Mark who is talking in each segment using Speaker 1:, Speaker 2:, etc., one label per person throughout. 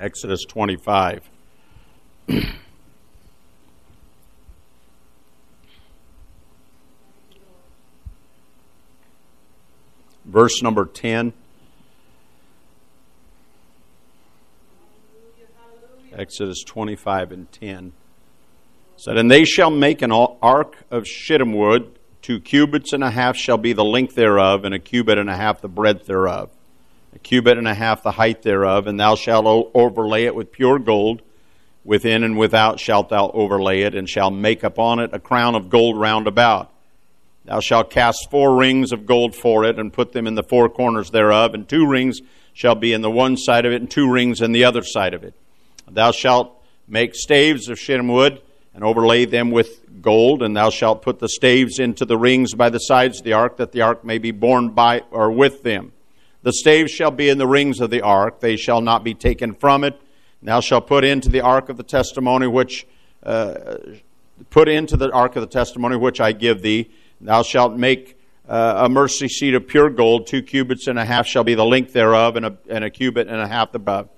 Speaker 1: Exodus 25. Verse number 10. Exodus 25 and 10 said, And they shall make an ark of shittim wood, two cubits and a half shall be the length thereof, and a cubit and a half the breadth thereof, a cubit and a half the height thereof, and thou shalt overlay it with pure gold. Within and without shalt thou overlay it, and shalt make upon it a crown of gold round about. Thou shalt cast four rings of gold for it, and put them in the four corners thereof, and two rings shall be in the one side of it, and two rings in the other side of it. Thou shalt make staves of shittim wood, and overlay them with gold, and thou shalt put the staves into the rings by the sides of the ark, that the ark may be borne by or with them. The staves shall be in the rings of the ark; they shall not be taken from it. Thou shalt put into the ark of the testimony which uh, put into the ark of the testimony which I give thee. Thou shalt make uh, a mercy seat of pure gold, two cubits and a half shall be the length thereof, and a, and a cubit and a half above.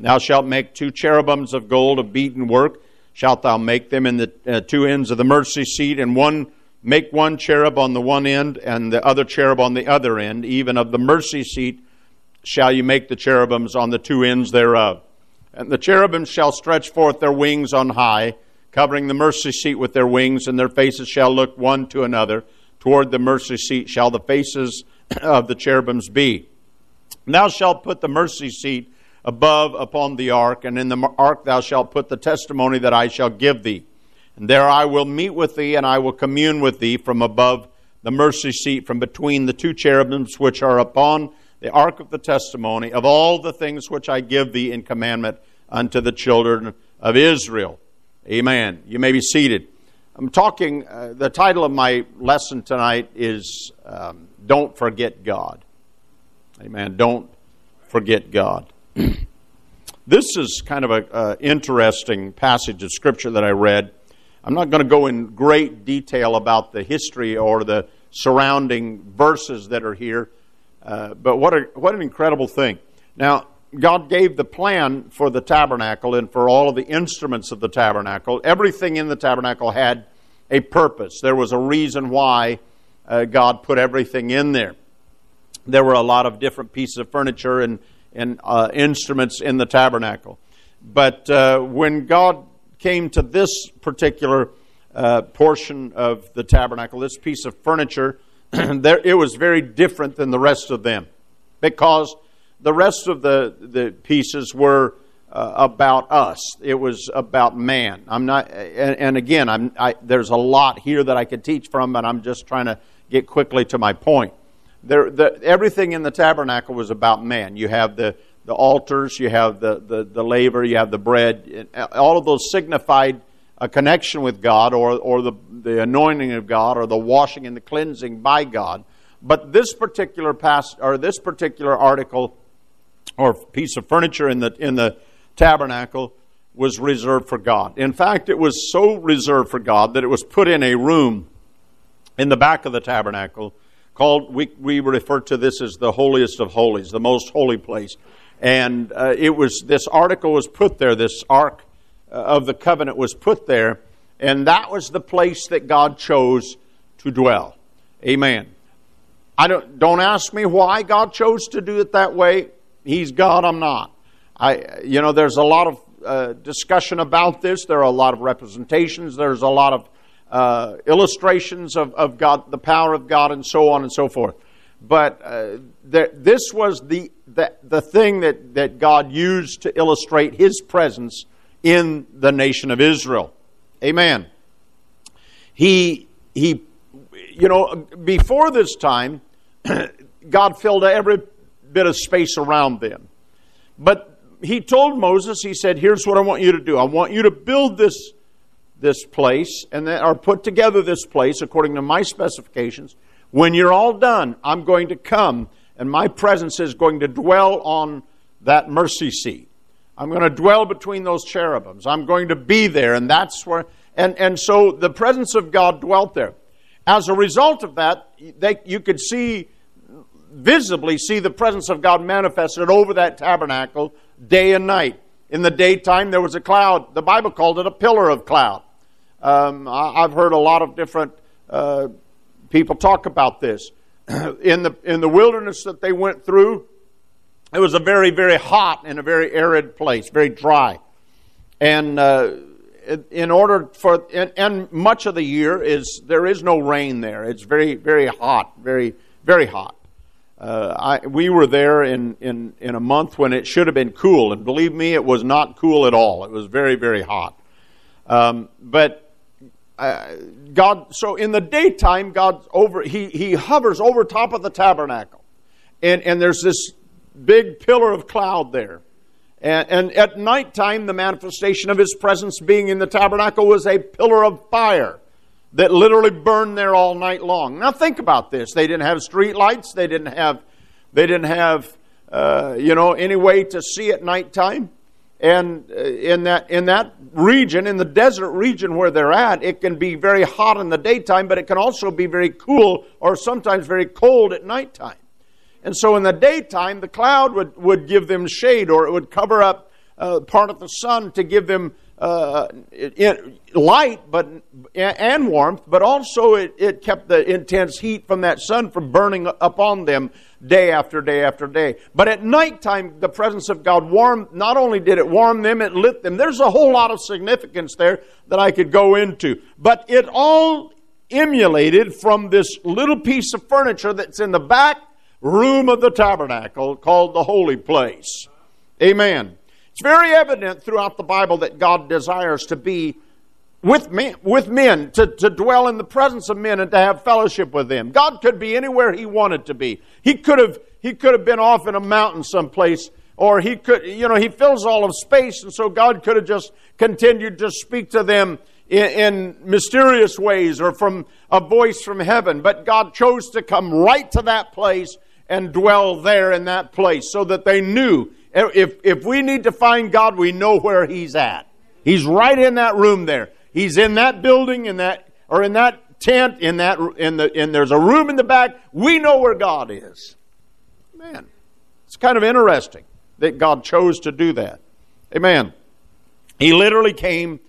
Speaker 1: Thou shalt make two cherubims of gold of beaten work. Shalt thou make them in the uh, two ends of the mercy seat, and one make one cherub on the one end, and the other cherub on the other end. Even of the mercy seat shall you make the cherubims on the two ends thereof. And the cherubims shall stretch forth their wings on high, covering the mercy seat with their wings, and their faces shall look one to another. Toward the mercy seat shall the faces of the cherubims be. And thou shalt put the mercy seat above upon the ark, and in the ark thou shalt put the testimony that I shall give thee. And there I will meet with thee, and I will commune with thee from above the mercy seat, from between the two cherubims which are upon the ark of the testimony, of all the things which I give thee in commandment unto the children of Israel. Amen. You may be seated. I'm talking, uh, the title of my lesson tonight is um, Don't Forget God. Amen. Don't forget God. this is kind of an interesting passage of Scripture that I read. I'm not going to go in great detail about the history or the surrounding verses that are here, uh, but what, a, what an incredible thing. Now, God gave the plan for the tabernacle and for all of the instruments of the tabernacle. Everything in the tabernacle had a purpose. There was a reason why uh, God put everything in there. There were a lot of different pieces of furniture and and uh, instruments in the tabernacle. But uh, when God came to this particular uh, portion of the tabernacle, this piece of furniture, there, it was very different than the rest of them because the rest of the, the pieces were uh, about us. It was about man. I'm not, and, and again, I'm, I, there's a lot here that I could teach from, but I'm just trying to get quickly to my point. There, the, everything in the tabernacle was about man. You have the, the altars, you have the, the, the laver, you have the bread. Uh, all of those signified a connection with God or, or the, the anointing of God or the washing and the cleansing by God. But this particular past, or this particular article or piece of furniture in the, in the tabernacle was reserved for God. In fact, it was so reserved for God that it was put in a room in the back of the tabernacle called, we, we refer to this as the holiest of holies, the most holy place. And uh, it was, this article was put there, this ark of the covenant was put there, and that was the place that God chose to dwell. Amen. I don't, don't ask me why God chose to do it that way. He's God, I'm not. I, you know, there's a lot of uh, discussion about this. There are a lot of representations. There's a lot of uh, illustrations of, of God, the power of God, and so on and so forth. But uh, the, this was the, the, the thing that, that God used to illustrate His presence in the nation of Israel. Amen. He, he you know, before this time, God filled every bit of space around them. But He told Moses, He said, Here's what I want you to do. I want you to build this this place and then, or put together this place according to my specifications. When you're all done, I'm going to come and my presence is going to dwell on that mercy seat. I'm going to dwell between those cherubims. I'm going to be there, and that's where. And, and so the presence of God dwelt there. As a result of that, they, you could see, visibly see the presence of God manifested over that tabernacle day and night. in the daytime there was a cloud. The Bible called it a pillar of cloud. Um, I, have heard a lot of different uh, people talk about this. in the in the wilderness that they went through, it was a very very hot and a very arid place, very dry, and uh, in order for and, and, much of the year is there is no rain there. It's very very hot, very very hot. Uh, I, we were there in, in, in a month when it should have been cool, and believe me, it was not cool at all. It was very, very hot. Um, but uh, God, so in the daytime, God over he he hovers over top of the tabernacle, and and there's this big pillar of cloud there, and, and at nighttime, the manifestation of His presence being in the tabernacle was a pillar of fire that literally burned there all night long. Now think about this. They didn't have street lights. They didn't have, they didn't have, uh, you know, any way to see at nighttime. And uh, in that in that region, in the desert region where they're at, it can be very hot in the daytime, but it can also be very cool or sometimes very cold at nighttime. And so in the daytime, the cloud would, would give them shade or it would cover up uh, part of the sun to give them uh, light but and warmth, but also it, it kept the intense heat from that sun from burning upon them day after day after day. But at nighttime, the presence of God warmed, not only did it warm them, it lit them. There's a whole lot of significance there that I could go into. But it all emulated from this little piece of furniture that's in the back room of the tabernacle called the holy place. Amen. It's very evident throughout the Bible that God desires to be with men, with men to, to dwell in the presence of men and to have fellowship with them. God could be anywhere He wanted to be. He could have, he could have been off in a mountain someplace, or He could, you know, He fills all of space, and so God could have just continued to speak to them in, in mysterious ways or from a voice from heaven. But God chose to come right to that place and dwell there in that place so that they knew if, if we need to find God, we know where He's at. He's right in that room there. He's in that building, in that, or in that tent, in that, in the, and there's a room in the back. We know where God is. Man, it's kind of interesting that God chose to do that. Amen. He literally came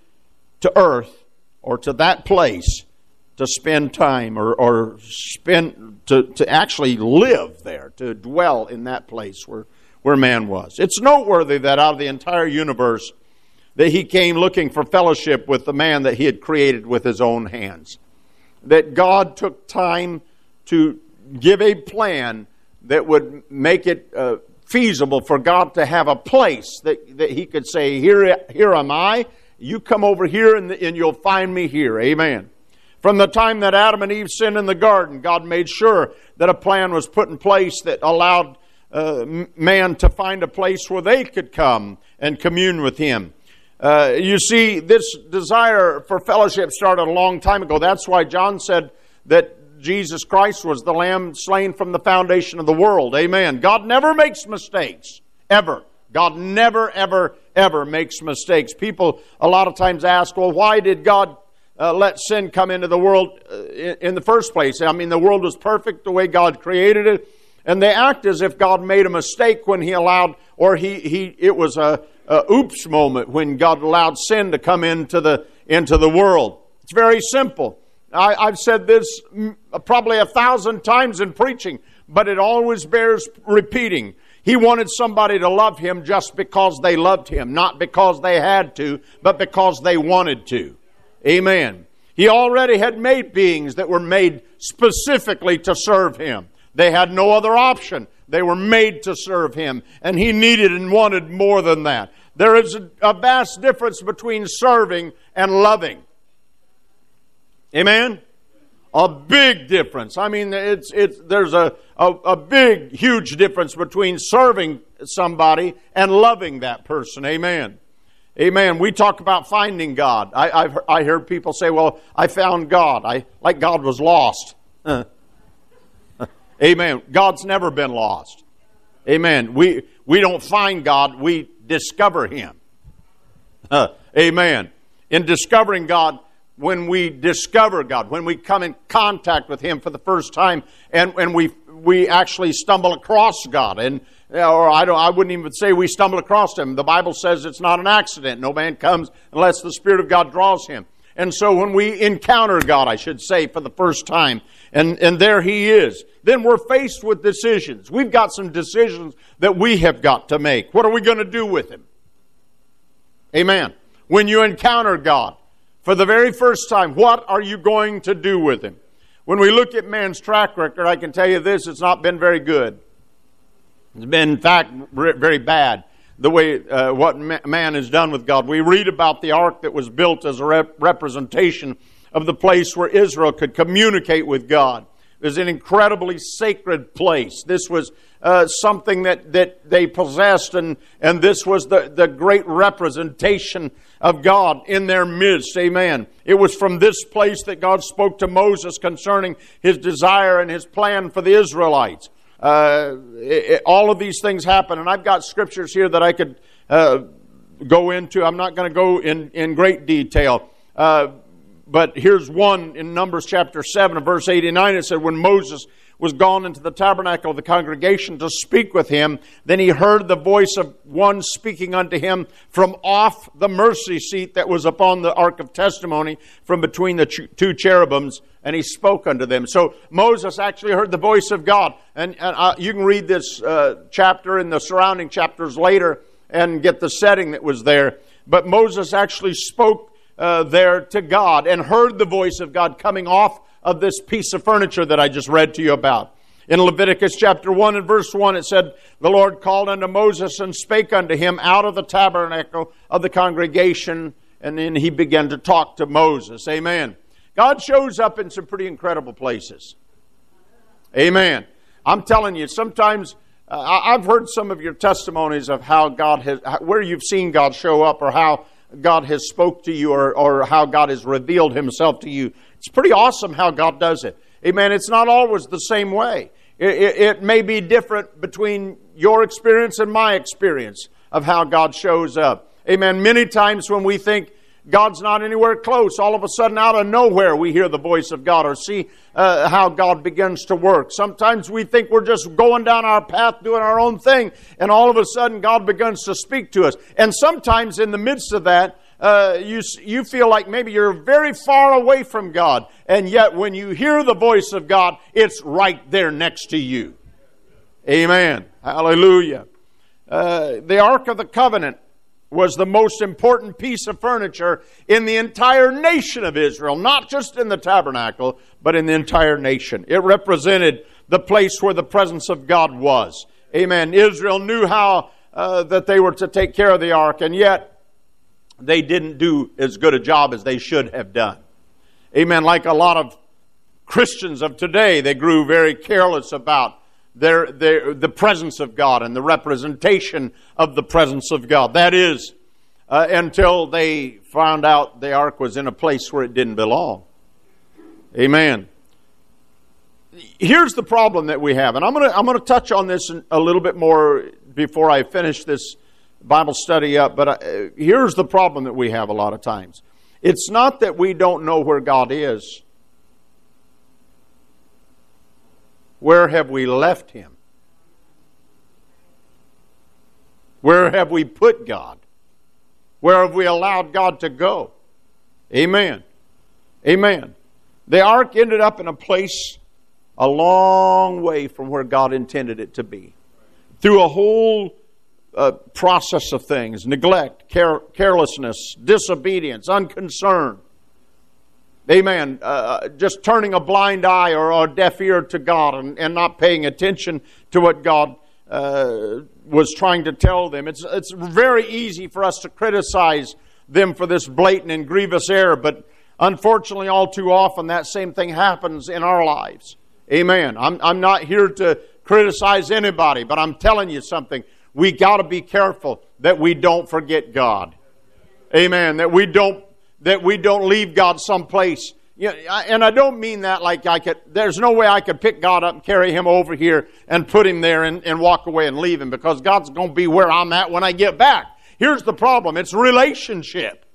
Speaker 1: to earth or to that place to spend time or, or spend to, to actually live there, to dwell in that place where where man was. It's noteworthy that out of the entire universe, that he came looking for fellowship with the man that he had created with his own hands. That God took time to give a plan that would make it uh, feasible for God to have a place that, that he could say, here, here am I, you come over here and, and you'll find me here. Amen. From the time that Adam and Eve sinned in the garden, God made sure that a plan was put in place that allowed uh, man to find a place where they could come and commune with him. Uh, you see, this desire for fellowship started a long time ago. That's why John said that Jesus Christ was the lamb slain from the foundation of the world. Amen. God never makes mistakes, ever. God never, ever, ever makes mistakes. People a lot of times ask, well, why did God uh, let sin come into the world uh, in, in the first place? I mean, the world was perfect the way God created it. And they act as if God made a mistake when He allowed, or He, he it was a, a oops moment when God allowed sin to come into the, into the world. It's very simple. I, I've said this probably a thousand times in preaching, but it always bears repeating. He wanted somebody to love him just because they loved him, not because they had to, but because they wanted to. Amen. He already had made beings that were made specifically to serve him. They had no other option. They were made to serve Him, and He needed and wanted more than that. There is a, vast difference between serving and loving. Amen? A big difference. I mean, it's, it's, there's a, a, a big, huge difference between serving somebody and loving that person. Amen. Amen. We talk about finding God. I, I've, I heard people say, well, I found God. I, like God was lost. Amen. God's never been lost. Amen. We, we don't find God, we discover Him. Uh, amen. In discovering God, when we discover God, when we come in contact with Him for the first time, and, and we, we actually stumble across God. And or I don't I wouldn't even say we stumble across him. The Bible says it's not an accident. No man comes unless the Spirit of God draws him. And so when we encounter God, I should say, for the first time, and, and there He is, then we're faced with decisions. We've got some decisions that we have got to make. What are we going to do with Him? Amen. When you encounter God for the very first time, what are you going to do with Him? When we look at man's track record, I can tell you this it's not been very good. It's been, in fact, very bad the way uh, what man has done with God. We read about the ark that was built as a rep- representation of the place where Israel could communicate with God. It was an incredibly sacred place. This was uh, something that, that they possessed, and, and this was the, the great representation of God in their midst. Amen. It was from this place that God spoke to Moses concerning his desire and his plan for the Israelites. Uh, it, it, all of these things happen, and I've got scriptures here that I could uh, go into. I'm not going to go in, in great detail. Uh, but here's one in Numbers chapter 7 verse 89. It said, When Moses was gone into the tabernacle of the congregation to speak with him, then he heard the voice of one speaking unto him from off the mercy seat that was upon the ark of testimony from between the two cherubims, and he spoke unto them. So Moses actually heard the voice of God. And, and uh, you can read this uh, chapter and the surrounding chapters later and get the setting that was there. But Moses actually spoke uh, there to God and heard the voice of God coming off of this piece of furniture that I just read to you about. In Leviticus chapter 1 and verse 1, it said, The Lord called unto Moses and spake unto him out of the tabernacle of the congregation, and then he began to talk to Moses. Amen. God shows up in some pretty incredible places. Amen. I'm telling you, sometimes uh, I've heard some of your testimonies of how God has, where you've seen God show up or how God has spoke to you or, or how God has revealed himself to you. It's pretty awesome how God does it. Amen. It's not always the same way. It, it, it may be different between your experience and my experience of how God shows up. Amen. Many times when we think God's not anywhere close. All of a sudden, out of nowhere, we hear the voice of God or see uh, how God begins to work. Sometimes we think we're just going down our path doing our own thing, and all of a sudden, God begins to speak to us. And sometimes, in the midst of that, uh, you, you feel like maybe you're very far away from God, and yet when you hear the voice of God, it's right there next to you. Amen. Hallelujah. Uh, the Ark of the Covenant was the most important piece of furniture in the entire nation of Israel, not just in the tabernacle, but in the entire nation. It represented the place where the presence of God was. Amen. Israel knew how uh, that they were to take care of the ark, and yet they didn't do as good a job as they should have done. Amen. Like a lot of Christians of today, they grew very careless about their, their, the presence of God and the representation of the presence of God. That is, uh, until they found out the ark was in a place where it didn't belong. Amen. Here's the problem that we have, and I'm going to I'm going to touch on this a little bit more before I finish this Bible study up. But uh, here's the problem that we have a lot of times. It's not that we don't know where God is. Where have we left him? Where have we put God? Where have we allowed God to go? Amen. Amen. The ark ended up in a place a long way from where God intended it to be. Through a whole uh, process of things neglect, care, carelessness, disobedience, unconcern. Amen. Uh, uh, just turning a blind eye or a deaf ear to God and, and not paying attention to what God uh, was trying to tell them. It's, it's very easy for us to criticize them for this blatant and grievous error, but unfortunately, all too often, that same thing happens in our lives. Amen. I'm, I'm not here to criticize anybody, but I'm telling you something. We got to be careful that we don't forget God. Amen. That we don't that we don't leave God someplace. You know, and I don't mean that like I could, there's no way I could pick God up and carry him over here and put him there and, and walk away and leave him because God's going to be where I'm at when I get back. Here's the problem it's relationship.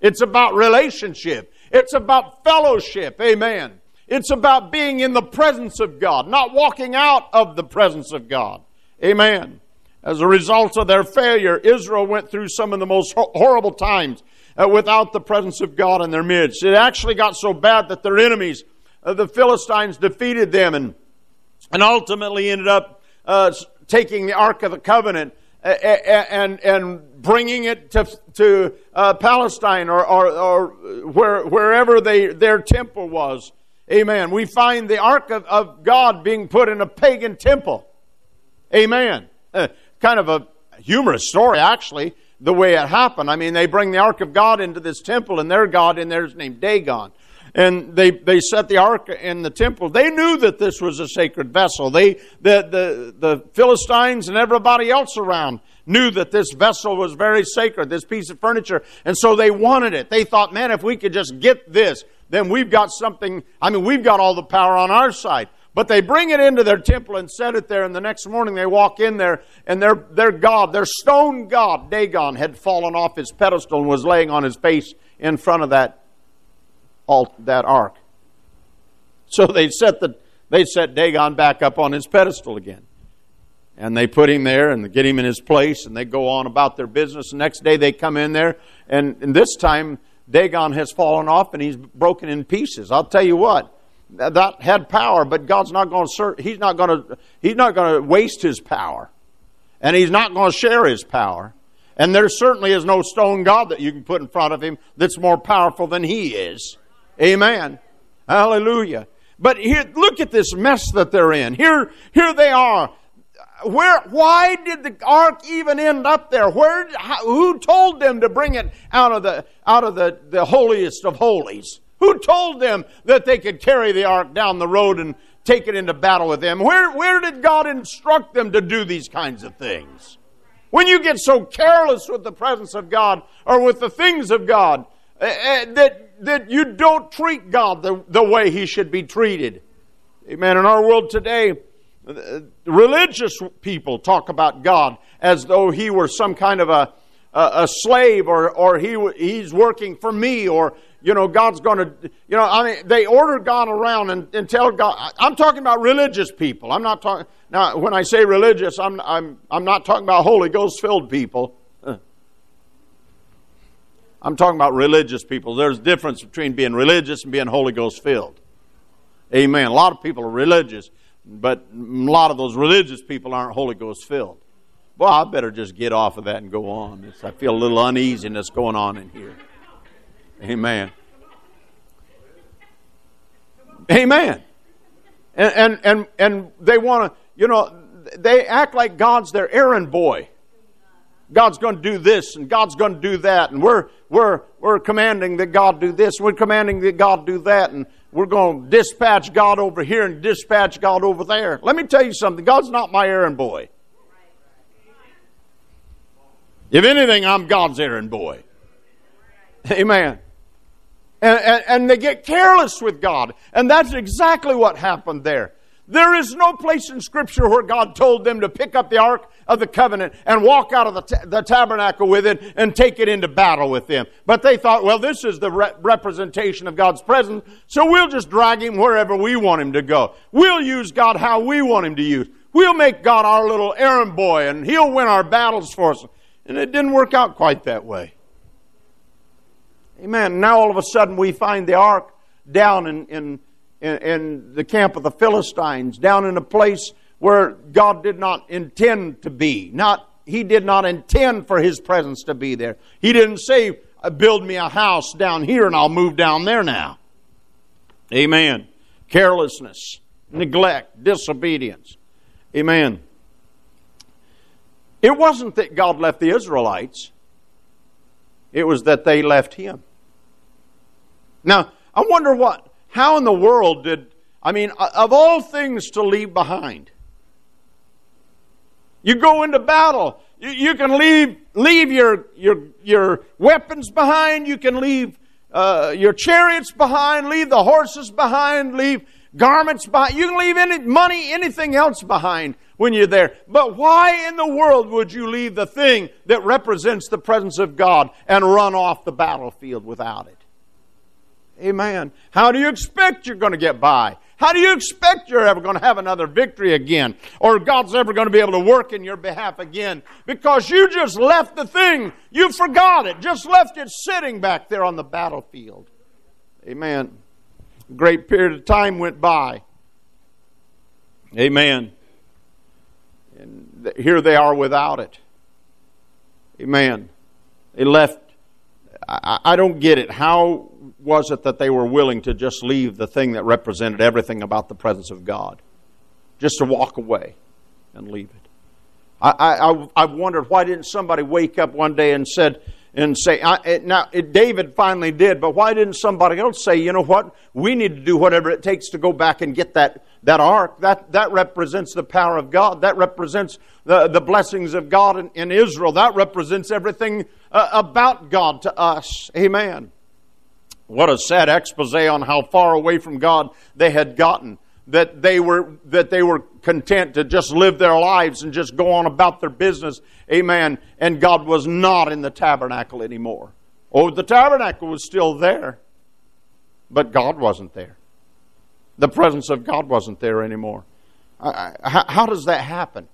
Speaker 1: It's about relationship, it's about fellowship. Amen. It's about being in the presence of God, not walking out of the presence of God. Amen. As a result of their failure, Israel went through some of the most horrible times uh, without the presence of God in their midst. It actually got so bad that their enemies, uh, the Philistines, defeated them and, and ultimately ended up uh, taking the Ark of the Covenant and, and bringing it to, to uh, Palestine or, or, or where, wherever they, their temple was. Amen. We find the Ark of, of God being put in a pagan temple. Amen. Kind of a humorous story, actually, the way it happened. I mean, they bring the Ark of God into this temple, and their God in there is named Dagon. And they, they set the ark in the temple. They knew that this was a sacred vessel. They, the, the, the Philistines and everybody else around knew that this vessel was very sacred, this piece of furniture. And so they wanted it. They thought, man, if we could just get this, then we've got something. I mean, we've got all the power on our side. But they bring it into their temple and set it there, and the next morning they walk in there, and their, their God, their stone God, Dagon, had fallen off his pedestal and was laying on his face in front of that, that ark. So they set, the, they set Dagon back up on his pedestal again. And they put him there and get him in his place, and they go on about their business. The next day they come in there, and, and this time Dagon has fallen off and he's broken in pieces. I'll tell you what, that had power, but God's not going to serve, he's not going to he's not going to waste his power. And he's not going to share his power. And there certainly is no stone god that you can put in front of him that's more powerful than he is. Amen. Hallelujah. But here look at this mess that they're in. Here here they are. Where why did the ark even end up there? Where how, who told them to bring it out of the out of the, the holiest of holies? Who told them that they could carry the ark down the road and take it into battle with them? Where, where did God instruct them to do these kinds of things? When you get so careless with the presence of God or with the things of God uh, uh, that, that you don't treat God the, the way He should be treated. Amen. In our world today, uh, religious people talk about God as though He were some kind of a, a, a slave or, or he, He's working for me or you know, God's going to, you know, I mean, they order God around and, and tell God. I'm talking about religious people. I'm not talking, now, when I say religious, I'm, I'm, I'm not talking about Holy Ghost filled people. I'm talking about religious people. There's a difference between being religious and being Holy Ghost filled. Amen. A lot of people are religious, but a lot of those religious people aren't Holy Ghost filled. Well, I better just get off of that and go on. I feel a little uneasiness going on in here. Amen. Amen. And and and, and they want to, you know, they act like God's their errand boy. God's going to do this and God's going to do that, and we're we're we're commanding that God do this, we're commanding that God do that, and we're going to dispatch God over here and dispatch God over there. Let me tell you something. God's not my errand boy. If anything, I'm God's errand boy. Amen. And, and, and, they get careless with God. And that's exactly what happened there. There is no place in Scripture where God told them to pick up the Ark of the Covenant and walk out of the, the tabernacle with it and take it into battle with them. But they thought, well, this is the re- representation of God's presence, so we'll just drag him wherever we want him to go. We'll use God how we want him to use. We'll make God our little errand boy and he'll win our battles for us. And it didn't work out quite that way. Amen. Now all of a sudden we find the ark down in, in, in, in the camp of the Philistines, down in a place where God did not intend to be. Not, he did not intend for his presence to be there. He didn't say, uh, build me a house down here and I'll move down there now. Amen. Carelessness, neglect, disobedience. Amen. It wasn't that God left the Israelites. It was that they left him. Now, I wonder what, how in the world did, I mean, of all things to leave behind, you go into battle. You, you can leave, leave your, your, your weapons behind. You can leave uh, your chariots behind, leave the horses behind, leave garments behind. You can leave any money, anything else behind when you're there. But why in the world would you leave the thing that represents the presence of God and run off the battlefield without it? Amen. How do you expect you're going to get by? How do you expect you're ever going to have another victory again? Or God's ever going to be able to work in your behalf again? Because you just left the thing. You forgot it. Just left it sitting back there on the battlefield. Amen. A great period of time went by. Amen. And here they are without it. Amen. They left. I, I don't get it. How was it that they were willing to just leave the thing that represented everything about the presence of God? Just to walk away and leave it. I, I, I've wondered why didn't somebody wake up one day and said, and say, I, now it, David finally did, but why didn't somebody else say, you know what, we need to do whatever it takes to go back and get that, that ark? That, that represents the power of God. That represents the, the blessings of God in, in Israel. That represents everything uh, about God to us. Amen. What a sad expose on how far away from God they had gotten. That they were that they were content to just live their lives and just go on about their business. Amen. And God was not in the tabernacle anymore. Oh, the tabernacle was still there, but God wasn't there. The presence of God wasn't there anymore. How, does that happen?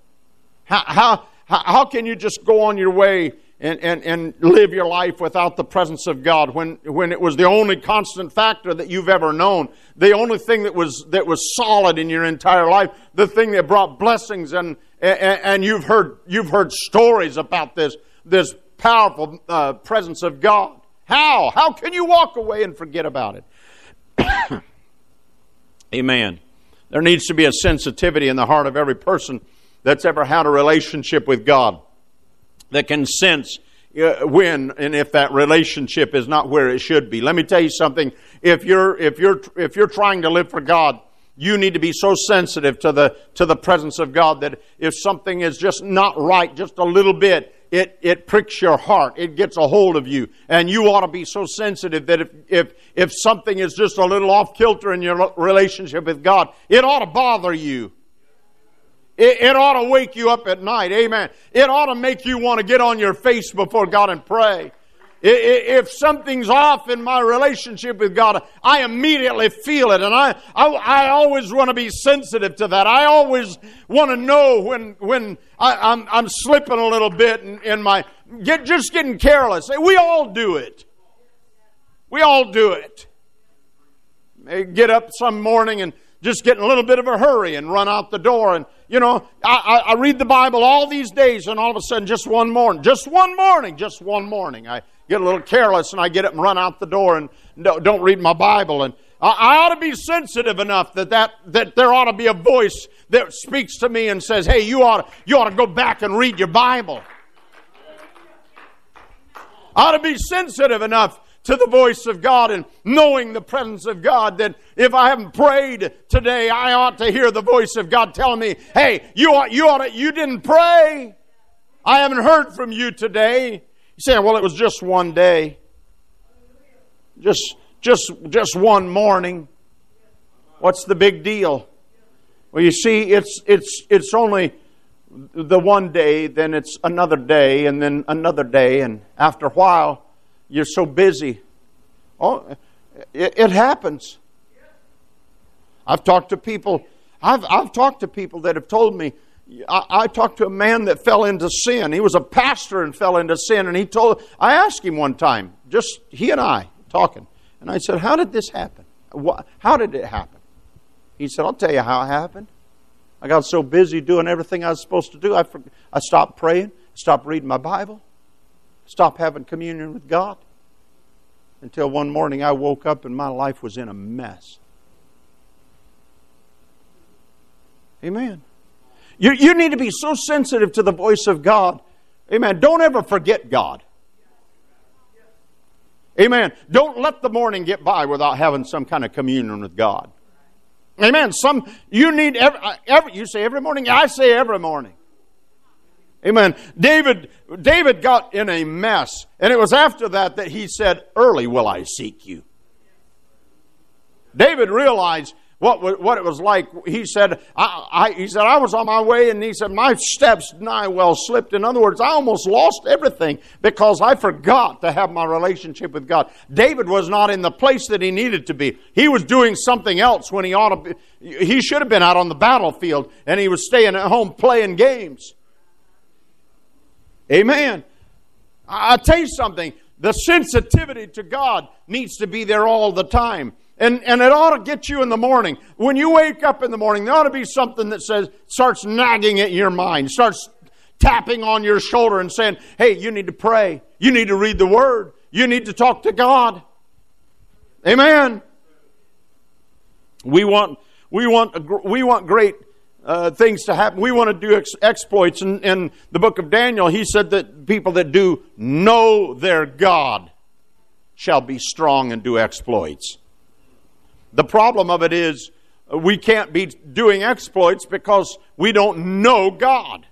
Speaker 1: How, how, how can you just go on your way and, and, and live your life without the presence of God when, when it was the only constant factor that you've ever known, the only thing that was, that was solid in your entire life, the thing that brought blessings, and, and, and you've, heard, you've heard stories about this, this powerful uh, presence of God. How? How can you walk away and forget about it? Amen. There needs to be a sensitivity in the heart of every person that's ever had a relationship with God that can sense uh, when and if that relationship is not where it should be. Let me tell you something. If you're, if you're, if you're trying to live for God, you need to be so sensitive to the, to the presence of God that if something is just not right, just a little bit, it, it pricks your heart. It gets a hold of you. And you ought to be so sensitive that if, if, if something is just a little off kilter in your relationship with God, it ought to bother you. It, it ought to wake you up at night. Amen. It ought to make you want to get on your face before God and pray. If something's off in my relationship with God, I immediately feel it, and I, I, I always want to be sensitive to that. I always want to know when, when I, am I'm, I'm slipping a little bit in, in my, get, just getting careless. We all do it. We all do it. Get up some morning and just get in a little bit of a hurry and run out the door. And, you know, I, I, read the Bible all these days, and all of a sudden, just one morning, just one morning, just one morning, I get a little careless and I get up and run out the door and don't read my Bible. And I, I ought to be sensitive enough that, that, that there ought to be a voice that speaks to me and says, hey, you ought, to, you ought to go back and read your Bible. I ought to be sensitive enough to the voice of God and knowing the presence of God that if I haven't prayed today, I ought to hear the voice of God telling me, hey, you ought, you ought to, you didn't pray. I haven't heard from you today. You say, well, it was just one day. Just, just, just one morning. What's the big deal? Well, you see, it's, it's, it's only the one day, then it's another day, and then another day, and after a while, you're so busy. Oh, it, it happens. I've talked to people. I've, I've talked to people that have told me. I, I talked to a man that fell into sin. He was a pastor and fell into sin. And he told. I asked him one time, just he and I talking, and I said, "How did this happen? How did it happen?" He said, "I'll tell you how it happened. I got so busy doing everything I was supposed to do. I, I stopped praying, stopped reading my Bible, stop having communion with God until one morning I woke up and my life was in a mess. Amen. You, you need to be so sensitive to the voice of God. Amen. Don't ever forget God. Amen. Don't let the morning get by without having some kind of communion with God. Amen. Some you need every, uh, every you say every morning. I say every morning. Amen. David, David got in a mess. And it was after that that he said, Early will I seek you. David realized what, what it was like. He said, I, I, he said, I was on my way and he said, my steps nigh well slipped. In other words, I almost lost everything because I forgot to have my relationship with God. David was not in the place that he needed to be. He was doing something else when he ought to be. He should have been out on the battlefield and he was staying at home playing games. Amen. I, I tell you something. The sensitivity to God needs to be there all the time. And, and it ought to get you in the morning. When you wake up in the morning, there ought to be something that says, starts nagging at your mind, starts tapping on your shoulder and saying, hey, you need to pray. You need to read the Word. You need to talk to God. Amen. We want, we want, we want great uh, things to happen. We want to do ex- exploits. In, in the book of Daniel, he said that people that do know their God shall be strong and do exploits. The problem of it is uh, we can't be doing exploits because we don't know God.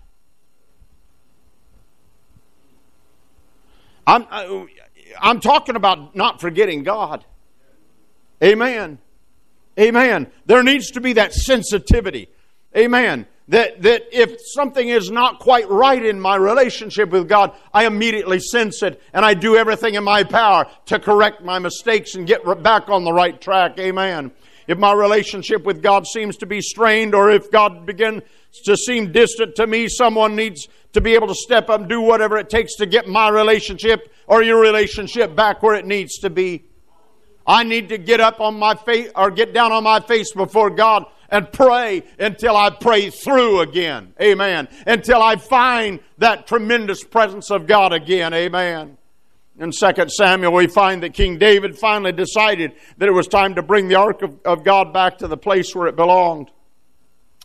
Speaker 1: I'm, uh, I'm talking about not forgetting God. Amen. Amen. There needs to be that sensitivity. Amen. That, that if something is not quite right in my relationship with God, I immediately sense it and I do everything in my power to correct my mistakes and get back on the right track. Amen. If my relationship with God seems to be strained or if God begins to seem distant to me, someone needs to be able to step up and do whatever it takes to get my relationship or your relationship back where it needs to be. I need to get up on my face or get down on my face before God and pray until I pray through again. Amen. Until I find that tremendous presence of God again. Amen. In 2 Samuel, we find that King David finally decided that it was time to bring the ark of, of God back to the place where it belonged.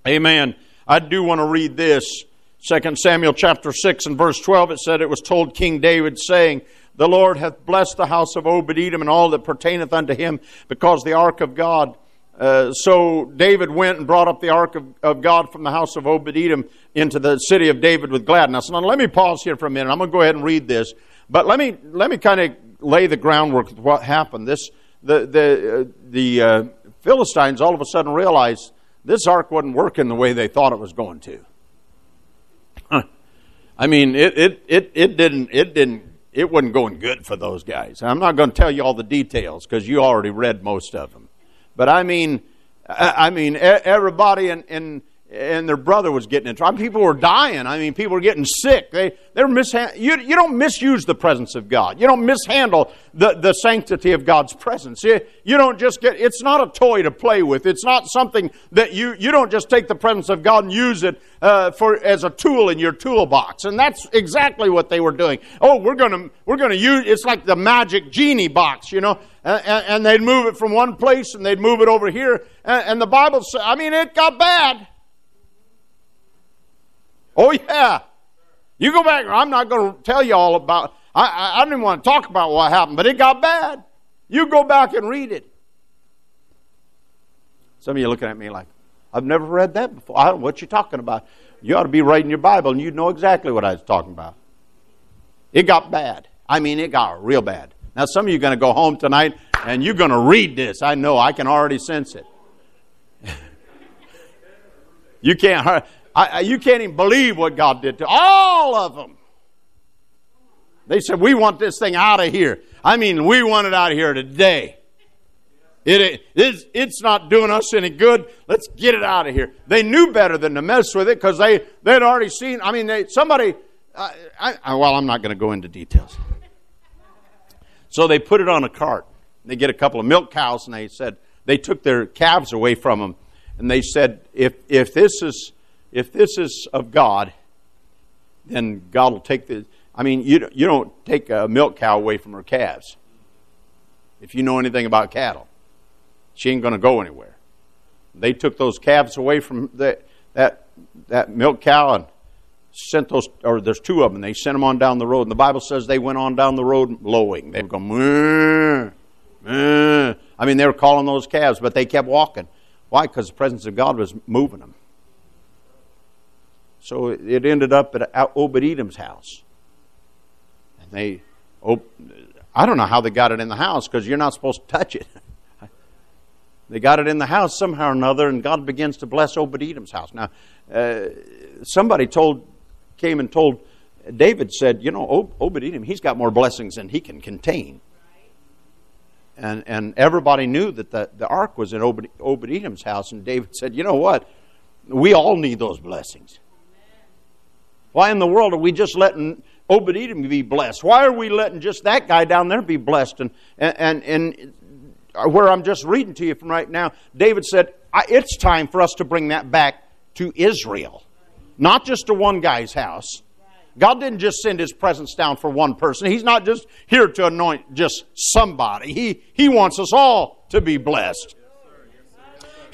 Speaker 1: Amen. I do want to read this. 2 Samuel chapter 6 and verse 12, it said, It was told King David, saying, The Lord hath blessed the house of Obed Edom and all that pertaineth unto him, because the ark of God uh, so David went and brought up the ark of, of God from the house of Obed Edom into the city of David with gladness. Now let me pause here for a minute. I'm going to go ahead and read this, but let me let me kind of lay the groundwork of what happened. This the the uh, the uh, Philistines all of a sudden realized this ark wasn't working the way they thought it was going to. I mean, it, it it it didn't it didn't it wasn't going good for those guys. I'm not going to tell you all the details because you already read most of them. But I mean, I mean, everybody in, in and their brother was getting in trouble. People were dying. I mean, people were getting sick. They, they were mishand- you, you don't misuse the presence of God. You don't mishandle the, the sanctity of God's presence. You, you don't just get, it's not a toy to play with. It's not something that you, you don't just take the presence of God and use it uh, for, as a tool in your toolbox. And that's exactly what they were doing. Oh, we're gonna, we're gonna use, it's like the magic genie box, you know, and, and they'd move it from one place and they'd move it over here. And, and the Bible I mean, it got bad. Oh, yeah. You go back, I'm not going to tell you all about, I, I, I didn't want to talk about what happened, but it got bad. You go back and read it. Some of you looking at me like, I've never read that before. I don't know what you're talking about. You ought to be reading your Bible and you'd know exactly what I was talking about. It got bad. I mean, it got real bad. Now, some of you are going to go home tonight and you're going to read this. I know. I can already sense it. you can't. I, you can't even believe what God did to all of them. They said, We want this thing out of here. I mean, we want it out of here today. It is, it's not doing us any good. Let's get it out of here. They knew better than to mess with it because they, they'd already seen. I mean, they, somebody, I, I, well, I'm not going to go into details. So they put it on a cart. They get a couple of milk cows and they said, they took their calves away from them. And they said, if, if this is if this is of God, then God will take the. I mean, you, you don't take a milk cow away from her calves. If you know anything about cattle, she ain't going to go anywhere. They took those calves away from the, that, that milk cow and sent those, or there's two of them, they sent them on down the road. And the Bible says they went on down the road lowing. They were going. I mean, they were calling those calves, but they kept walking. Why? Because the presence of God was moving them. So it ended up at Obed Edom's house. And they, I don't know how they got it in the house because you're not supposed to touch it. They got it in the house somehow or another, and God begins to bless Obed Edom's house. Now, uh, somebody told, came and told David, said, You know, Obed Edom, he's got more blessings than he can contain. And, and everybody knew that the, the ark was in Obed, Obed Edom's house, and David said, You know what? We all need those blessings. Why in the world are we just letting Obed Edom be blessed? Why are we letting just that guy down there be blessed? And, and, and, where I'm just reading to you from right now, David said, It's time for us to bring that back to Israel, not just to one guy's house. God didn't just send his presence down for one person. He's not just here to anoint just somebody. He, he wants us all to be blessed.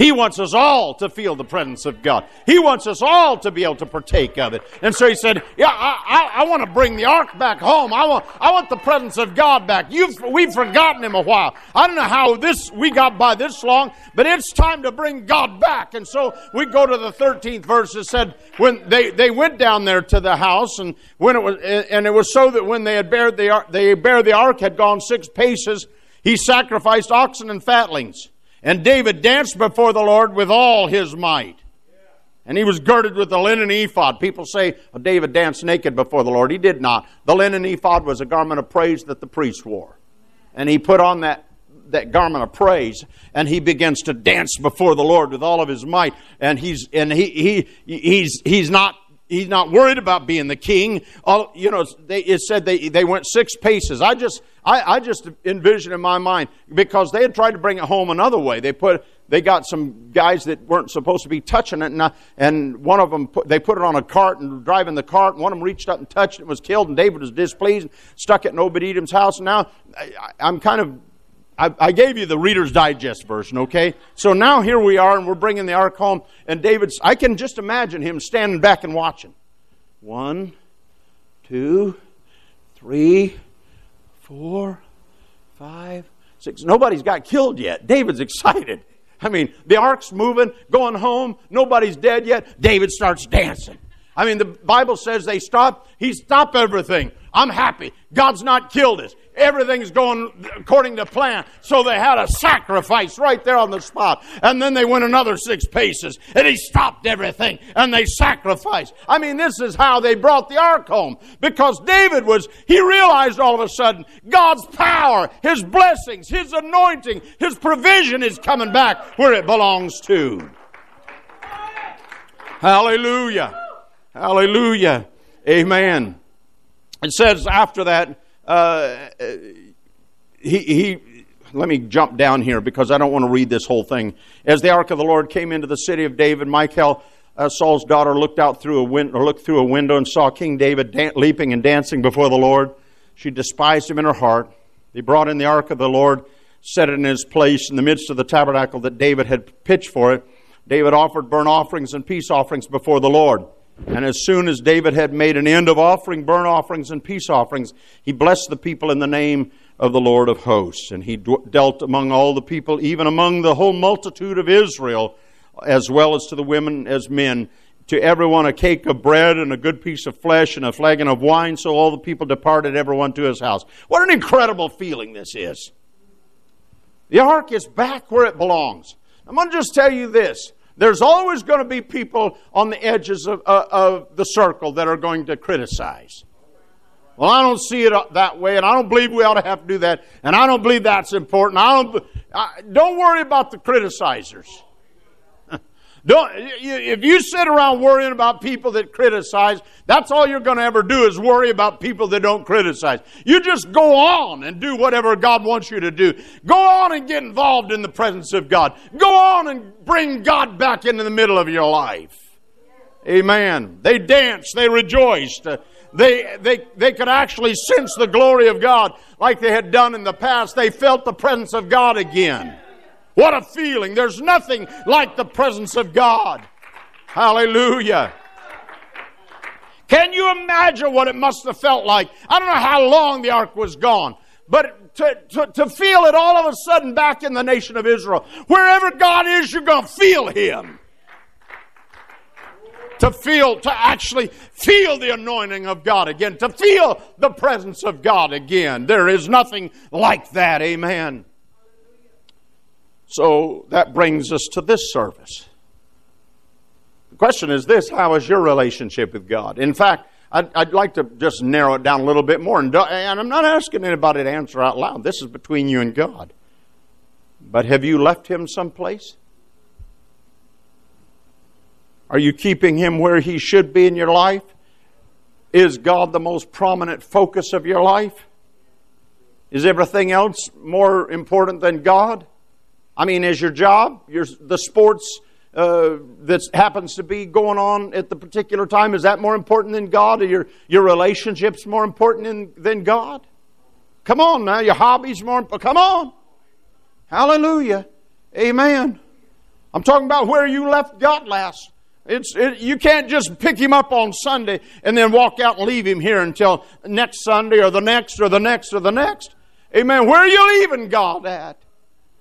Speaker 1: He wants us all to feel the presence of God. He wants us all to be able to partake of it. And so he said, Yeah, I, I, I want to bring the ark back home. I want, I want the presence of God back. You've, we've forgotten him a while. I don't know how this we got by this long, but it's time to bring God back. And so we go to the 13th verse. It said, when they, they went down there to the house, and when it was, and it was so that when they had bared the ark, they bare the ark had gone six paces, he sacrificed oxen and fatlings. And David danced before the Lord with all his might. And he was girded with the linen ephod. People say well, David danced naked before the Lord. He did not. The linen ephod was a garment of praise that the priest wore. And he put on that, that garment of praise and he begins to dance before the Lord with all of his might. And he's, and he, he, he's, he's not he's not worried about being the king. All, you know, they, it said they, they went six paces. I just, I, I just envision in my mind because they had tried to bring it home another way. They put, they got some guys that weren't supposed to be touching it, and, uh, and one of them put, they put it on a cart and driving the cart. And one of them reached up and touched it, and was killed. And David was displeased, and stuck it in Obed Edom's house. And now I, I'm kind of I, I, gave you the Reader's Digest version, okay? So now here we are, and we're bringing the ark home, and David's, I can just imagine him standing back and watching. One, two, three, four, five, six. Nobody's got killed yet. David's excited. I mean, the ark's moving, going home, nobody's dead yet. David starts dancing. I mean, the Bible says they stop, he stopped everything. I'm happy. God's not killed us. Everything's going according to plan. So they had a sacrifice right there on the spot. And then they went another six paces and he stopped everything and they sacrificed. I mean, this is how they brought the ark home because David was, he realized all of a sudden God's power, his blessings, his anointing, his provision is coming back where it belongs to. Hallelujah. Hallelujah. Amen. It says after that, uh, he, he, let me jump down here because I don't want to read this whole thing. As the ark of the Lord came into the city of David, Michal, uh, Saul's daughter, looked out through a window, looked through a window and saw King David leaping and dancing before the Lord. She despised him in her heart. They brought in the ark of the Lord, set it in his place in the midst of the tabernacle that David had pitched for it. David offered burnt offerings and peace offerings before the Lord. And as soon as David had made an end of offering burnt offerings and peace offerings, he blessed the people in the name of the Lord of hosts. And he dealt among all the people, even among the whole multitude of Israel, as well as to the women as men, to everyone a cake of bread and a good piece of flesh and a flagon of wine. So all the people departed, everyone to his house. What an incredible feeling this is. The ark is back where it belongs. I'm going to just tell you this. There's always going to be people on the edges of, uh, of the circle that are going to criticize. Well, I don't see it that way, and I don't believe we ought to have to do that, and I don't believe that's important. I don't, I, don't worry about the criticizers. Don't, if you sit around worrying about people that criticize, that's all you're going to ever do is worry about people that don't criticize. You just go on and do whatever God wants you to do. Go on and get involved in the presence of God. Go on and bring God back into the middle of your life. Amen. They danced, they rejoiced. Uh, they, they, they could actually sense the glory of God like they had done in the past. They felt the presence of God again. What a feeling. There's nothing like the presence of God. Hallelujah. Can you imagine what it must have felt like? I don't know how long the ark was gone, but to, to, to feel it all of a sudden back in the nation of Israel. Wherever God is, you're going to feel Him. To feel, to actually feel the anointing of God again, to feel the presence of God again. There is nothing like that. Amen. So that brings us to this service. The question is this how is your relationship with God? In fact, I'd, I'd like to just narrow it down a little bit more. And, uh, and I'm not asking anybody to answer out loud. This is between you and God. But have you left Him someplace? Are you keeping Him where He should be in your life? Is God the most prominent focus of your life? Is everything else more important than God? I mean, is your job, your, the sports uh, that happens to be going on at the particular time, is that more important than God? Or your, your relationships more important than, than God? Come on now, your hobbies more important. Come on. Hallelujah. Amen. I'm talking about where you left God last. It's, it, you can't just pick him up on Sunday and then walk out and leave him here until next Sunday or the next or the next or the next. Amen. Where are you leaving God at?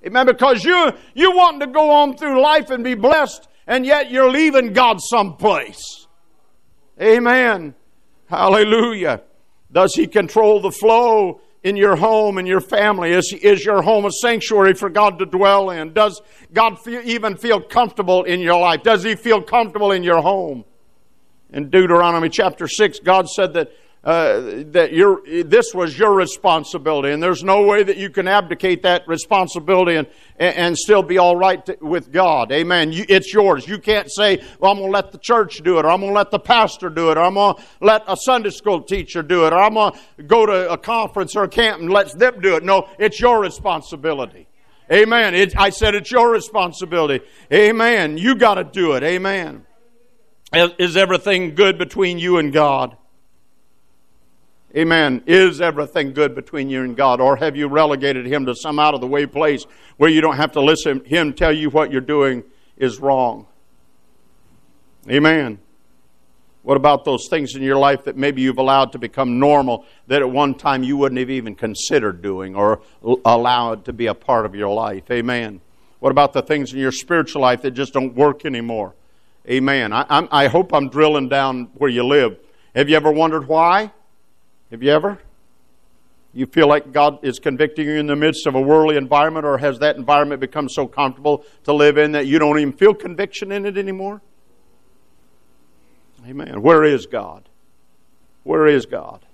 Speaker 1: Amen. Because you, you want to go on through life and be blessed, and yet you're leaving God someplace. Amen. Hallelujah. Does He control the flow in your home and your family? Is, is your home a sanctuary for God to dwell in? Does God feel, even feel comfortable in your life? Does He feel comfortable in your home? In Deuteronomy chapter 6, God said that uh, that your, this was your responsibility, and there's no way that you can abdicate that responsibility and, and still be all right to, with God. Amen. You, it's yours. You can't say, well, I'm going to let the church do it, or I'm going to let the pastor do it, or I'm going to let a Sunday school teacher do it, or I'm going to go to a conference or a camp and let them do it. No, it's your responsibility. Amen. It, I said it's your responsibility. Amen. You got to do it. Amen. Is everything good between you and God? Amen. Is everything good between you and God? Or have you relegated Him to some out of the way place where you don't have to listen Him tell you what you're doing is wrong? Amen. What about those things in your life that maybe you've allowed to become normal that at one time you wouldn't have even considered doing or allowed to be a part of your life? Amen. What about the things in your spiritual life that just don't work anymore? Amen. I, I hope I'm drilling down where you live. Have you ever wondered why? Have you ever? You feel like God is convicting you in the midst of a worldly environment, or has that environment become so comfortable to live in that you don't even feel conviction in it anymore? Amen. Where is God? Where is God?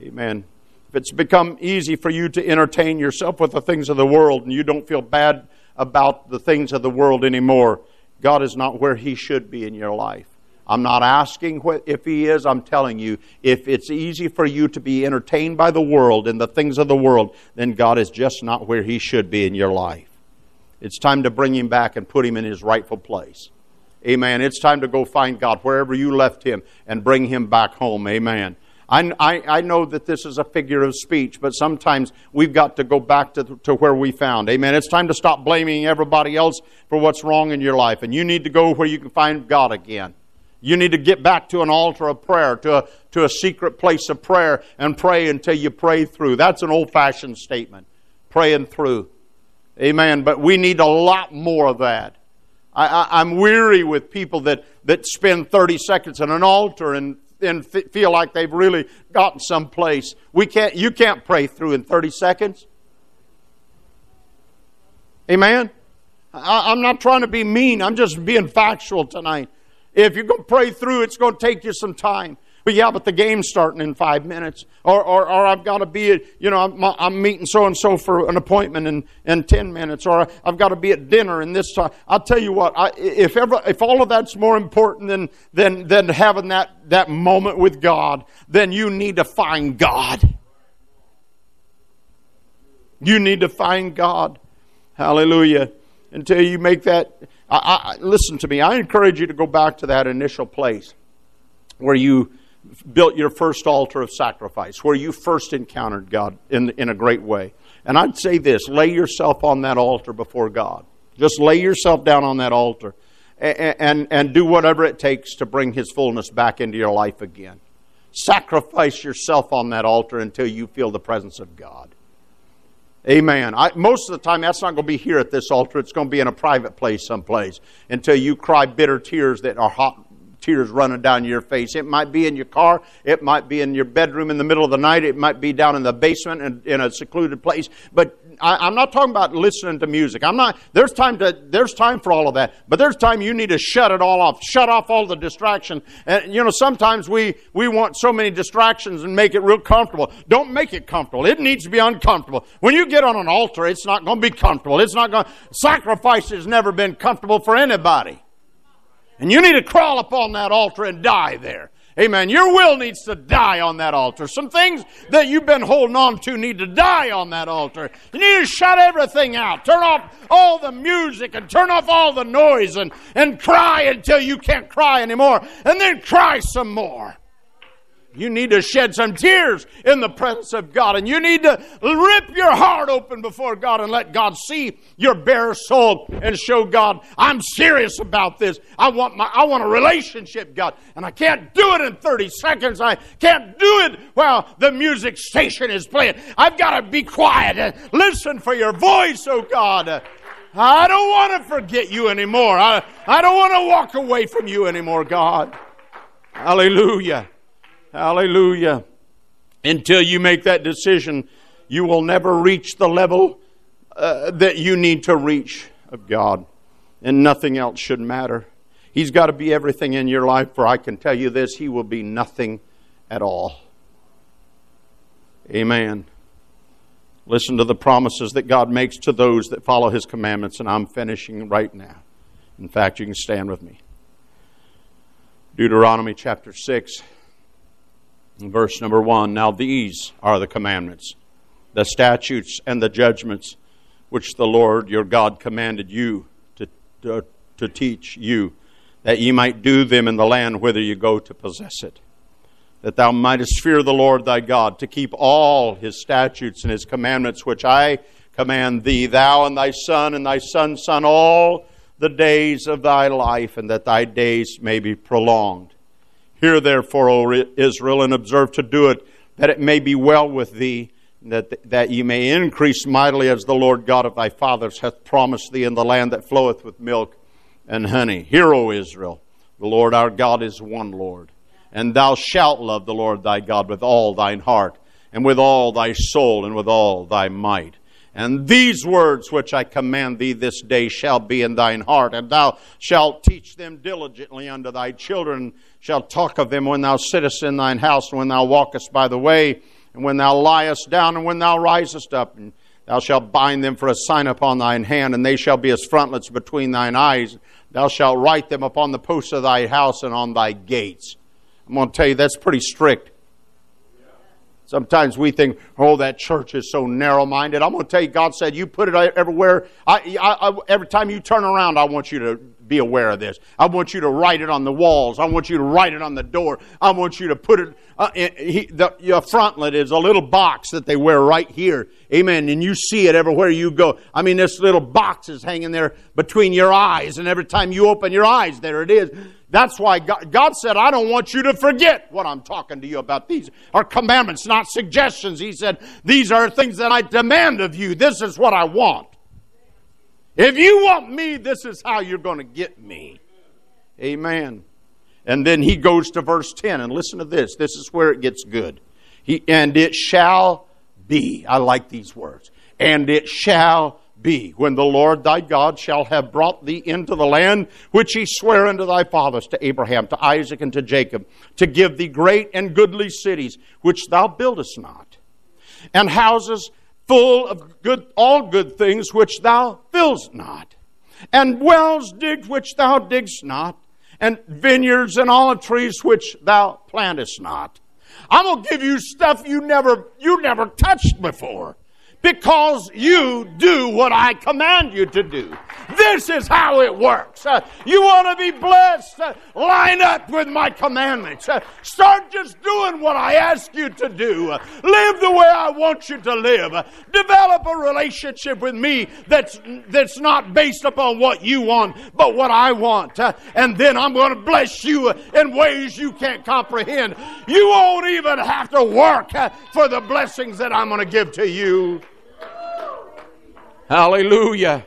Speaker 1: Amen. If it's become easy for you to entertain yourself with the things of the world and you don't feel bad about the things of the world anymore, God is not where He should be in your life. I'm not asking if he is. I'm telling you, if it's easy for you to be entertained by the world and the things of the world, then God is just not where he should be in your life. It's time to bring him back and put him in his rightful place. Amen. It's time to go find God wherever you left him and bring him back home. Amen. I, I, I, know that this is a figure of speech, but sometimes we've got to go back to, to where we found. Amen. It's time to stop blaming everybody else for what's wrong in your life, and you need to go where you can find God again. You need to get back to an altar of prayer, to a, to a secret place of prayer, and pray until you pray through. That's an old fashioned statement. Praying through. Amen. But we need a lot more of that. I, am weary with people that, that spend 30 seconds at an altar and, and f- feel like they've really gotten someplace. We can't, you can't pray through in 30 seconds. Amen. I, I'm not trying to be mean. I'm just being factual tonight. If you're going to pray through, it's going to take you some time. But yeah, but the game's starting in five minutes. Or, or, or I've got to be, at, you know, I'm, I'm meeting so and so for an appointment in, in 10 minutes. Or I've got to be at dinner in this time. I'll tell you what, I, if, ever, if all of that's more important than, than, than having that, that moment with God, then you need to find God. You need to find God. Hallelujah. Until you make that I, I, listen to me. I encourage you to go back to that initial place where you built your first altar of sacrifice, where you first encountered God in, in a great way. And I'd say this lay yourself on that altar before God. Just lay yourself down on that altar and, and, and do whatever it takes to bring His fullness back into your life again. Sacrifice yourself on that altar until you feel the presence of God. Amen. I, most of the time, that's not going to be here at this altar. It's going to be in a private place someplace until you cry bitter tears that are hot tears running down your face. It might be in your car. It might be in your bedroom in the middle of the night. It might be down in the basement in, in a secluded place. But I, am not talking about listening to music. I'm not. There's time to. There's time for all of that. But there's time you need to shut it all off. Shut off all the distraction. And you know, sometimes we we want so many distractions and make it real comfortable. Don't make it comfortable. It needs to be uncomfortable. When you get on an altar, it's not going to be comfortable. It's not going. Sacrifice has never been comfortable for anybody. And you need to crawl upon that altar and die there. Amen. Your will needs to die on that altar. Some things that you've been holding on to need to die on that altar. You need to shut everything out. Turn off all the music and turn off all the noise and, and cry until you can't cry anymore. And then cry some more. You need to shed some tears in the presence of God, and you need to rip your heart open before God and let God see your bare soul and show God, I'm serious about this. I want my I want a relationship, God, and I can't do it in 30 seconds. I can't do it while the music station is playing. I've got to be quiet and listen for your voice, oh God. I don't want to forget you anymore. I, I don't want to walk away from you anymore, God. Hallelujah. Hallelujah. Until you make that decision, you will never reach the level uh, that you need to reach of God. And nothing else should matter. He's got to be everything in your life, for I can tell you this He will be nothing at all. Amen. Listen to the promises that God makes to those that follow His commandments, and I'm finishing right now. In fact, you can stand with me. Deuteronomy chapter 6 verse number one Now these are the commandments, the statutes, and the judgments which the Lord your God commanded you to, to, to teach you, that ye might do them in the land whither you go to possess it. That thou mightest fear the Lord thy God, to keep all his statutes and his commandments which I command thee, thou and thy son and thy son's son, all the days of thy life, and that thy days may be prolonged. Hear therefore, O Israel, and observe to do it, that it may be well with thee, that, that ye may increase mightily as the Lord God of thy fathers hath promised thee in the land that floweth with milk and honey. Hear, O Israel, the Lord our God is one Lord. And thou shalt love the Lord thy God with all thine heart, and with all thy soul, and with all thy might. And these words which I command thee this day shall be in thine heart, and thou shalt teach them diligently unto thy children, shalt talk of them when thou sittest in thine house, and when thou walkest by the way, and when thou liest down, and when thou risest up. And thou shalt bind them for a sign upon thine hand, and they shall be as frontlets between thine eyes. Thou shalt write them upon the posts of thy house and on thy gates. I'm going to tell you that's pretty strict. Sometimes we think, oh, that church is so narrow minded. I'm going to tell you, God said, you put it everywhere. I, I, I, every time you turn around, I want you to be aware of this. I want you to write it on the walls. I want you to write it on the door. I want you to put it. Uh, he, the, your frontlet is a little box that they wear right here. Amen. And you see it everywhere you go. I mean, this little box is hanging there between your eyes, and every time you open your eyes, there it is. That's why God, God, said, I don't want you to forget what I'm talking to you about. These are commandments, not suggestions. He said, These are things that I demand of you. This is what I want. If you want me, this is how you're going to get me. Amen. And then he goes to verse 10, and listen to this. This is where it gets good. He, and it shall be. I like these words. And it shall be when the Lord thy God shall have brought thee into the land which he sware unto thy fathers, to Abraham, to Isaac, and to Jacob, to give thee great and goodly cities, which thou buildest not, and houses full of good, all good things which thou fillest not, and wells digged which thou diggest not, and vineyards and olive trees which thou plantest not. I'm gonna give you stuff you never you never touched before because you do what I command you to do. This is how it works. Uh, you want to be blessed? Uh, line up with my commandments. Uh, start just doing what I ask you to do. Uh, live the way I want you to live. Uh, develop a relationship with me that's, that's not based upon what you want, but what I want. Uh, and then I'm going to bless you in ways you can't comprehend. You won't even have to work for the blessings that I'm going to give to you. Hallelujah.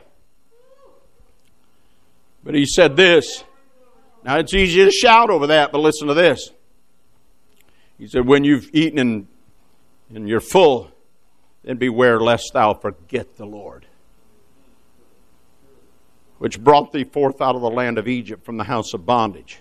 Speaker 1: But he said this. Now it's easy to shout over that, but listen to this. He said, When you've eaten and, and you're full, then beware lest thou forget the Lord, which brought thee forth out of the land of Egypt from the house of bondage.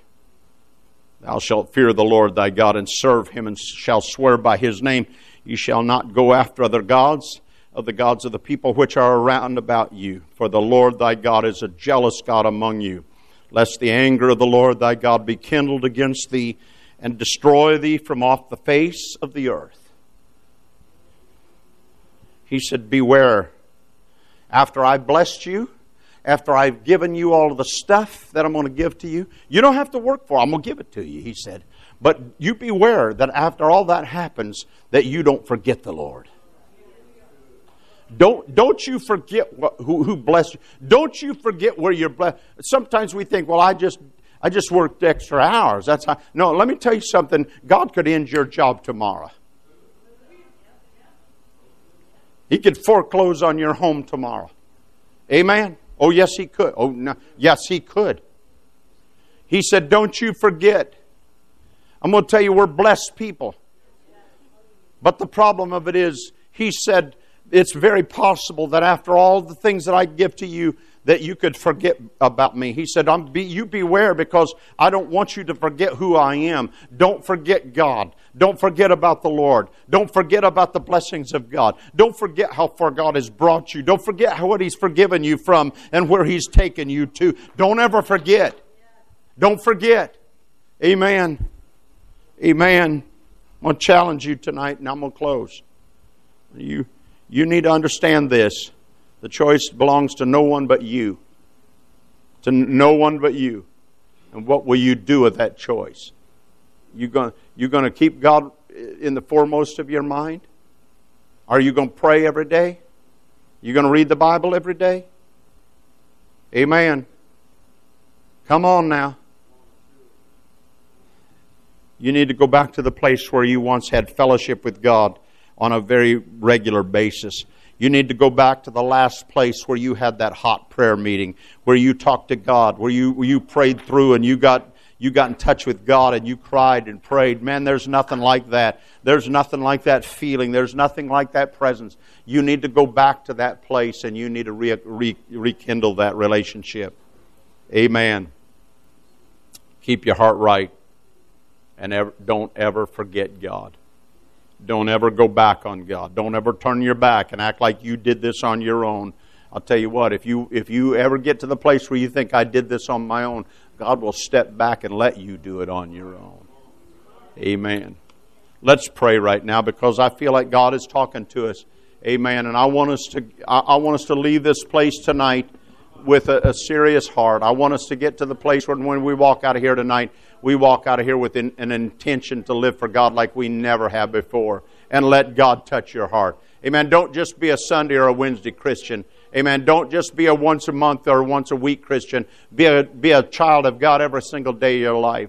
Speaker 1: Thou shalt fear the Lord thy God and serve him, and shall swear by his name. You shall not go after other gods of the gods of the people which are around about you. For the Lord thy God is a jealous God among you, lest the anger of the Lord thy God be kindled against thee and destroy thee from off the face of the earth. He said, Beware. After I blessed you, after I've given you all of the stuff that I'm going to give to you, you don't have to work for it. I'm going to give it to you, he said. But you beware that after all that happens, that you don't forget the Lord. Don't, don't you forget what, who, who blessed you. Don't you forget where you're blessed. Sometimes we think, well, I just, I just worked extra hours. That's how. No, let me tell you something. God could end your job tomorrow. He could foreclose on your home tomorrow. Amen. Oh, yes, he could. Oh, no. Yes, he could. He said, Don't you forget. I'm going to tell you, we're blessed people. But the problem of it is, he said, it's very possible that after all the things that I give to you, that you could forget about me. He said, be, You beware because I don't want you to forget who I am. Don't forget God. Don't forget about the Lord. Don't forget about the blessings of God. Don't forget how far God has brought you. Don't forget what He's forgiven you from and where He's taken you to. Don't ever forget. Don't forget. Amen. Amen. I'm going to challenge you tonight and I'm going to close. You you need to understand this. The choice belongs to no one but you. To no one but you. And what will you do with that choice? You going you going to keep God in the foremost of your mind? Are you going to pray every day? You going to read the Bible every day? Amen. Come on now. You need to go back to the place where you once had fellowship with God on a very regular basis. You need to go back to the last place where you had that hot prayer meeting, where you talked to God, where you, where you prayed through and you got, you got in touch with God and you cried and prayed. Man, there's nothing like that. There's nothing like that feeling. There's nothing like that presence. You need to go back to that place and you need to re, re, rekindle that relationship. Amen. Keep your heart right and ever, don't ever forget God. Don't ever go back on God. Don't ever turn your back and act like you did this on your own. I'll tell you what, if you if you ever get to the place where you think I did this on my own, God will step back and let you do it on your own. Amen. Let's pray right now because I feel like God is talking to us. Amen. And I want us to I want us to leave this place tonight with a, a serious heart. I want us to get to the place where when we walk out of here tonight, we walk out of here with an, an intention to live for God like we never have before and let God touch your heart. Amen. Don't just be a Sunday or a Wednesday Christian. Amen. Don't just be a once a month or once a week Christian. Be a, be a child of God every single day of your life.